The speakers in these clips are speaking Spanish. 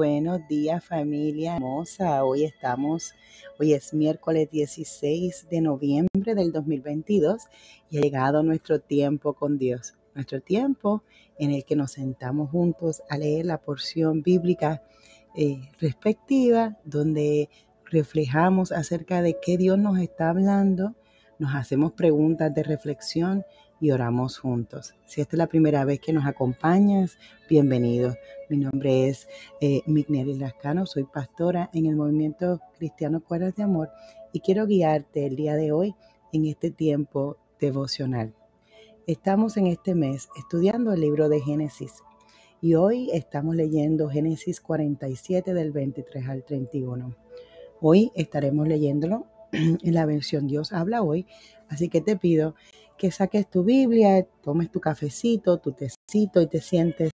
Buenos días familia hermosa. Hoy estamos, hoy es miércoles 16 de noviembre del 2022 y ha llegado nuestro tiempo con Dios. Nuestro tiempo en el que nos sentamos juntos a leer la porción bíblica eh, respectiva donde reflejamos acerca de qué Dios nos está hablando, nos hacemos preguntas de reflexión y oramos juntos. Si esta es la primera vez que nos acompañas, bienvenido. Mi nombre es eh, Lascano, soy pastora en el movimiento cristiano Cuerdas de Amor y quiero guiarte el día de hoy en este tiempo devocional. Estamos en este mes estudiando el libro de Génesis y hoy estamos leyendo Génesis 47 del 23 al 31. Hoy estaremos leyéndolo en la versión Dios habla hoy, así que te pido que saques tu Biblia, tomes tu cafecito, tu tecito y te sientes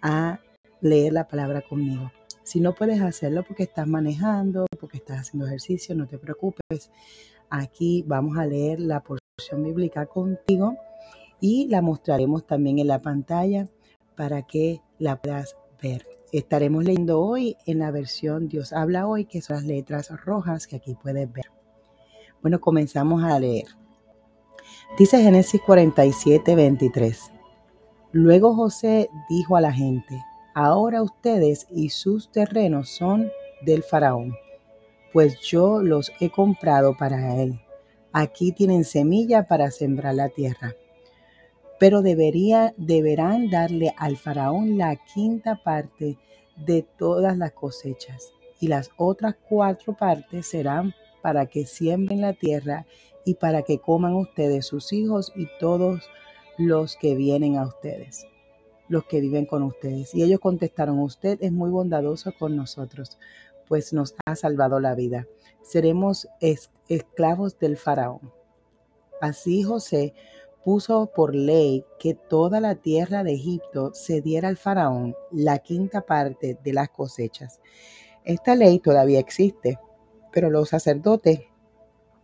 a leer la palabra conmigo. Si no puedes hacerlo porque estás manejando, porque estás haciendo ejercicio, no te preocupes. Aquí vamos a leer la porción bíblica contigo y la mostraremos también en la pantalla para que la puedas ver. Estaremos leyendo hoy en la versión Dios habla hoy, que son las letras rojas que aquí puedes ver. Bueno, comenzamos a leer. Dice Génesis 47, 23. Luego José dijo a la gente, ahora ustedes y sus terrenos son del faraón, pues yo los he comprado para él. Aquí tienen semilla para sembrar la tierra. Pero deberán darle al faraón la quinta parte de todas las cosechas, y las otras cuatro partes serán para que siembren la tierra y para que coman ustedes, sus hijos y todos los que vienen a ustedes, los que viven con ustedes. Y ellos contestaron, usted es muy bondadoso con nosotros, pues nos ha salvado la vida. Seremos esclavos del faraón. Así José puso por ley que toda la tierra de Egipto se diera al faraón la quinta parte de las cosechas. Esta ley todavía existe, pero los sacerdotes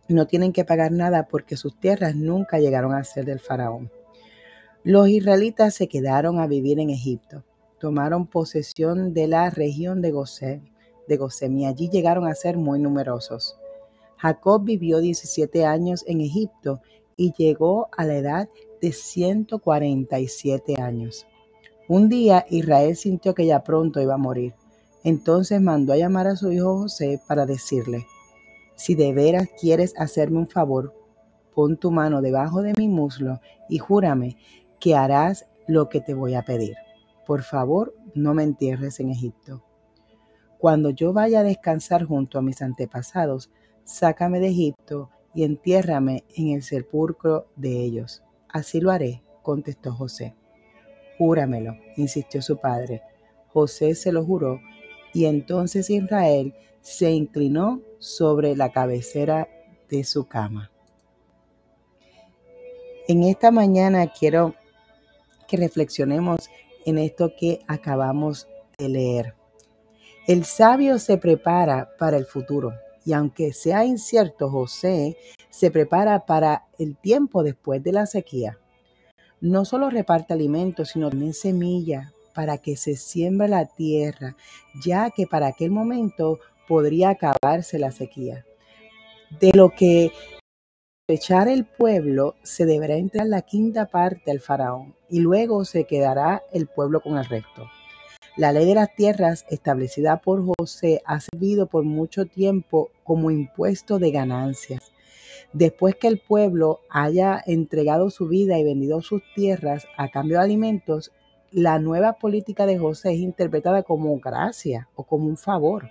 no tienen que pagar nada porque sus tierras nunca llegaron a ser del faraón. Los israelitas se quedaron a vivir en Egipto, tomaron posesión de la región de Gosén, de Gosén y allí llegaron a ser muy numerosos. Jacob vivió 17 años en Egipto y llegó a la edad de 147 años. Un día Israel sintió que ya pronto iba a morir. Entonces mandó a llamar a su hijo José para decirle, si de veras quieres hacerme un favor, pon tu mano debajo de mi muslo y júrame que harás lo que te voy a pedir. Por favor, no me entierres en Egipto. Cuando yo vaya a descansar junto a mis antepasados, sácame de Egipto y entiérrame en el sepulcro de ellos. Así lo haré, contestó José. Júramelo, insistió su padre. José se lo juró y entonces Israel se inclinó sobre la cabecera de su cama. En esta mañana quiero que reflexionemos en esto que acabamos de leer. El sabio se prepara para el futuro y aunque sea incierto, José se prepara para el tiempo después de la sequía. No solo reparte alimentos, sino también semilla para que se siembre la tierra, ya que para aquel momento podría acabarse la sequía. De lo que echar el pueblo, se deberá entregar la quinta parte al faraón y luego se quedará el pueblo con el resto. La ley de las tierras establecida por José ha servido por mucho tiempo como impuesto de ganancias. Después que el pueblo haya entregado su vida y vendido sus tierras a cambio de alimentos, la nueva política de José es interpretada como gracia o como un favor.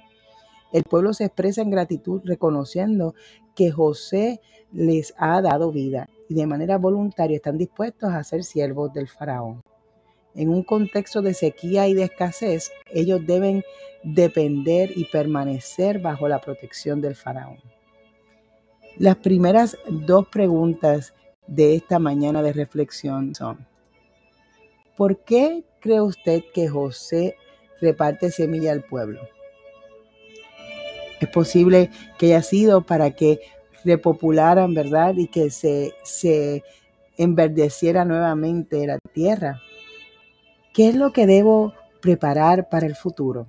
El pueblo se expresa en gratitud reconociendo que José les ha dado vida y de manera voluntaria están dispuestos a ser siervos del faraón. En un contexto de sequía y de escasez, ellos deben depender y permanecer bajo la protección del faraón. Las primeras dos preguntas de esta mañana de reflexión son, ¿por qué cree usted que José reparte semilla al pueblo? Es posible que haya sido para que repopularan, ¿verdad? Y que se, se enverdeciera nuevamente la tierra. ¿Qué es lo que debo preparar para el futuro?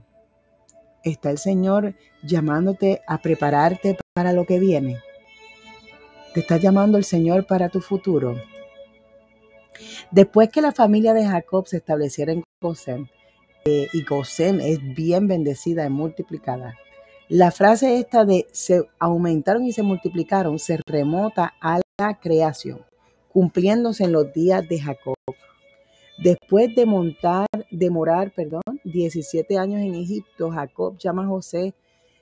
¿Está el Señor llamándote a prepararte para lo que viene? ¿Te está llamando el Señor para tu futuro? Después que la familia de Jacob se estableciera en Gosén, eh, y Gosén es bien bendecida y multiplicada, la frase esta de se aumentaron y se multiplicaron se remota a la creación, cumpliéndose en los días de Jacob. Después de montar, de morar, perdón, 17 años en Egipto, Jacob llama a José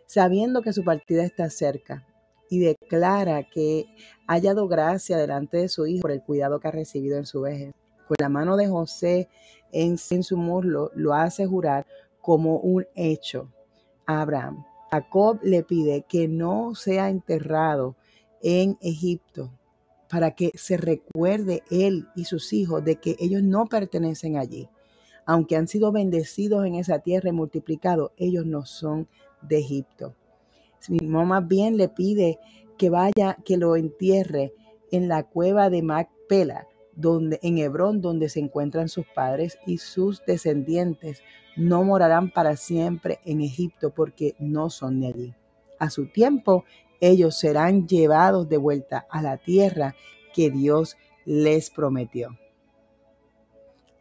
sabiendo que su partida está cerca y declara que ha hallado gracia delante de su hijo por el cuidado que ha recibido en su vejez. Con la mano de José en, su muslo lo hace jurar como un hecho Abraham. Jacob le pide que no sea enterrado en Egipto para que se recuerde él y sus hijos de que ellos no pertenecen allí. Aunque han sido bendecidos en esa tierra y multiplicados, ellos no son de Egipto. Mi mamá bien le pide que vaya, que lo entierre en la cueva de Macpela, donde, en Hebrón, donde se encuentran sus padres y sus descendientes no morarán para siempre en Egipto porque no son de allí. A su tiempo, ellos serán llevados de vuelta a la tierra que Dios les prometió.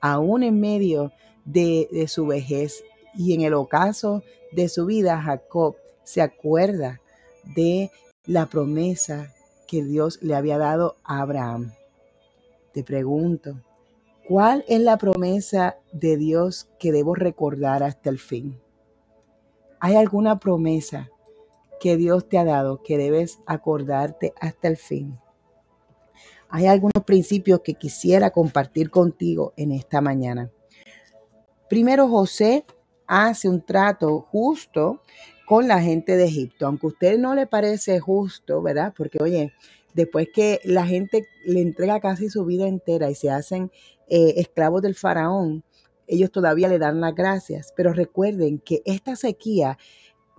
Aún en medio de, de su vejez y en el ocaso de su vida, Jacob se acuerda de la promesa que Dios le había dado a Abraham. Te pregunto, ¿cuál es la promesa de Dios que debo recordar hasta el fin? ¿Hay alguna promesa que Dios te ha dado que debes acordarte hasta el fin. Hay algunos principios que quisiera compartir contigo en esta mañana. Primero, José hace un trato justo con la gente de Egipto, aunque a usted no le parece justo, ¿verdad? Porque, oye, después que la gente le entrega casi su vida entera y se hacen eh, esclavos del faraón, ellos todavía le dan las gracias. Pero recuerden que esta sequía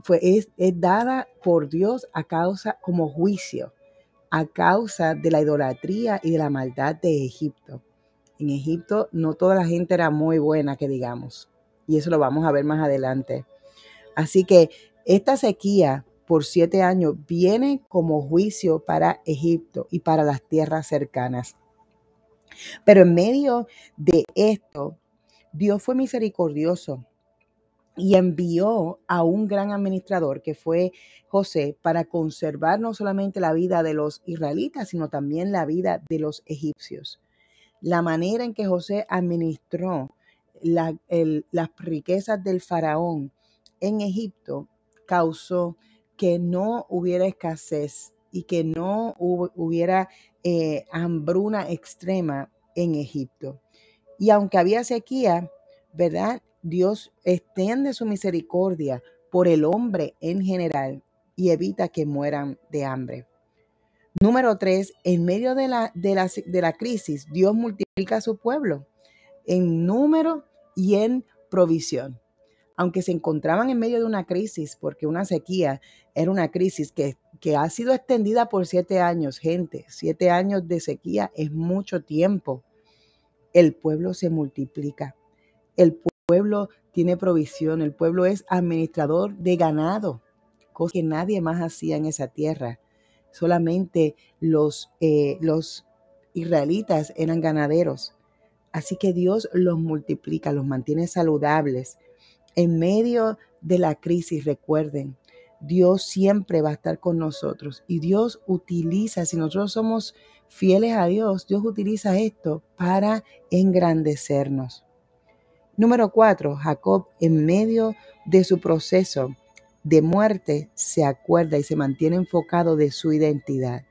fue, es, dada por Dios a causa como juicio, a causa de la idolatría y de la maldad de Egipto. En Egipto no toda la gente era muy buena, que digamos, y eso lo vamos a ver más adelante. Así que esta sequía por siete años viene como juicio para Egipto y para las tierras cercanas. Pero en medio de esto, Dios fue misericordioso y envió a un gran administrador que fue José para conservar no solamente la vida de los israelitas, sino también la vida de los egipcios. La manera en que José administró las riquezas del faraón en Egipto causó que no hubiera escasez y que no hubiera eh, hambruna extrema en Egipto. Y aunque había sequía, ¿verdad? Dios extiende su misericordia por el hombre en general y evita que mueran de hambre. Número tres, en medio de la, de la, de la crisis, Dios multiplica a su pueblo en número y en provisión. Aunque se encontraban en medio de una crisis, porque una sequía era una crisis que, que ha sido extendida por siete años, gente, siete años de sequía es mucho tiempo. El pueblo se multiplica. El pueblo tiene provisión, el pueblo es administrador de ganado, cosa que nadie más hacía en esa tierra. Solamente los, eh, los israelitas eran ganaderos. Así que Dios los multiplica, los mantiene saludables. En medio de la crisis, recuerden, Dios siempre va a estar con nosotros y Dios utiliza, si nosotros somos fieles a Dios, Dios utiliza esto para engrandecernos. Número cuatro, Jacob en medio de su proceso de muerte se acuerda y se mantiene enfocado de su identidad,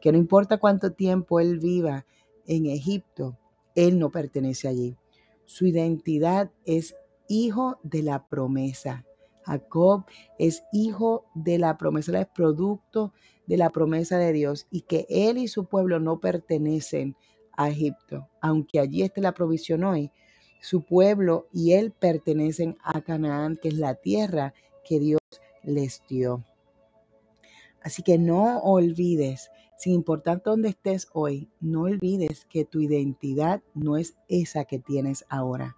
que no importa cuánto tiempo él viva en Egipto, él no pertenece allí. Su identidad es hijo de la promesa. Jacob es hijo de la promesa, es producto de la promesa de Dios y que él y su pueblo no pertenecen a Egipto, aunque allí esté la provisión hoy su pueblo y él pertenecen a Canaán, que es la tierra que Dios les dio. Así que no olvides, sin importar dónde estés hoy, no olvides que tu identidad no es esa que tienes ahora.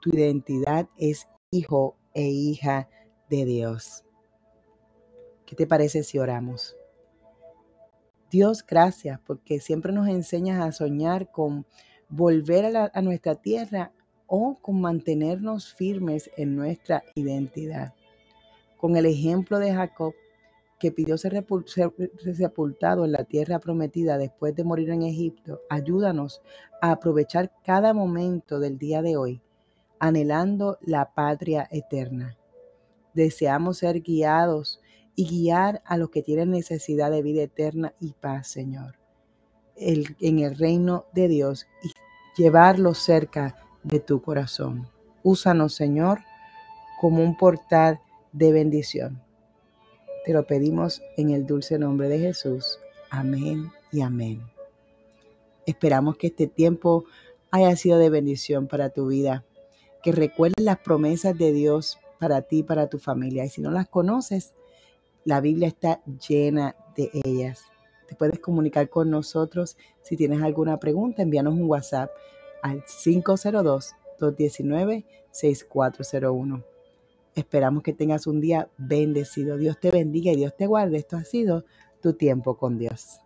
Tu identidad es hijo e hija de Dios. ¿Qué te parece si oramos? Dios, gracias porque siempre nos enseñas a soñar con volver a, nuestra tierra o con mantenernos firmes en nuestra identidad. Con el ejemplo de Jacob, que pidió ser sepultado en la tierra prometida después de morir en Egipto, ayúdanos a aprovechar cada momento del día de hoy, anhelando la patria eterna. Deseamos ser guiados y guiar a los que tienen necesidad de vida eterna y paz, Señor, en el reino de Dios y llevarlos cerca de tu corazón. Úsanos, Señor, como un portal de bendición. Te lo pedimos en el dulce nombre de Jesús. Amén y amén. Esperamos que este tiempo haya sido de bendición para tu vida, que recuerdes las promesas de Dios para ti para tu familia. Y si no las conoces, la Biblia está llena de ellas. Te puedes comunicar con nosotros si tienes alguna pregunta, envíanos un WhatsApp al 502-219-6401. Esperamos que tengas un día bendecido. Dios te bendiga y Dios te guarde. Esto ha sido tu tiempo con Dios.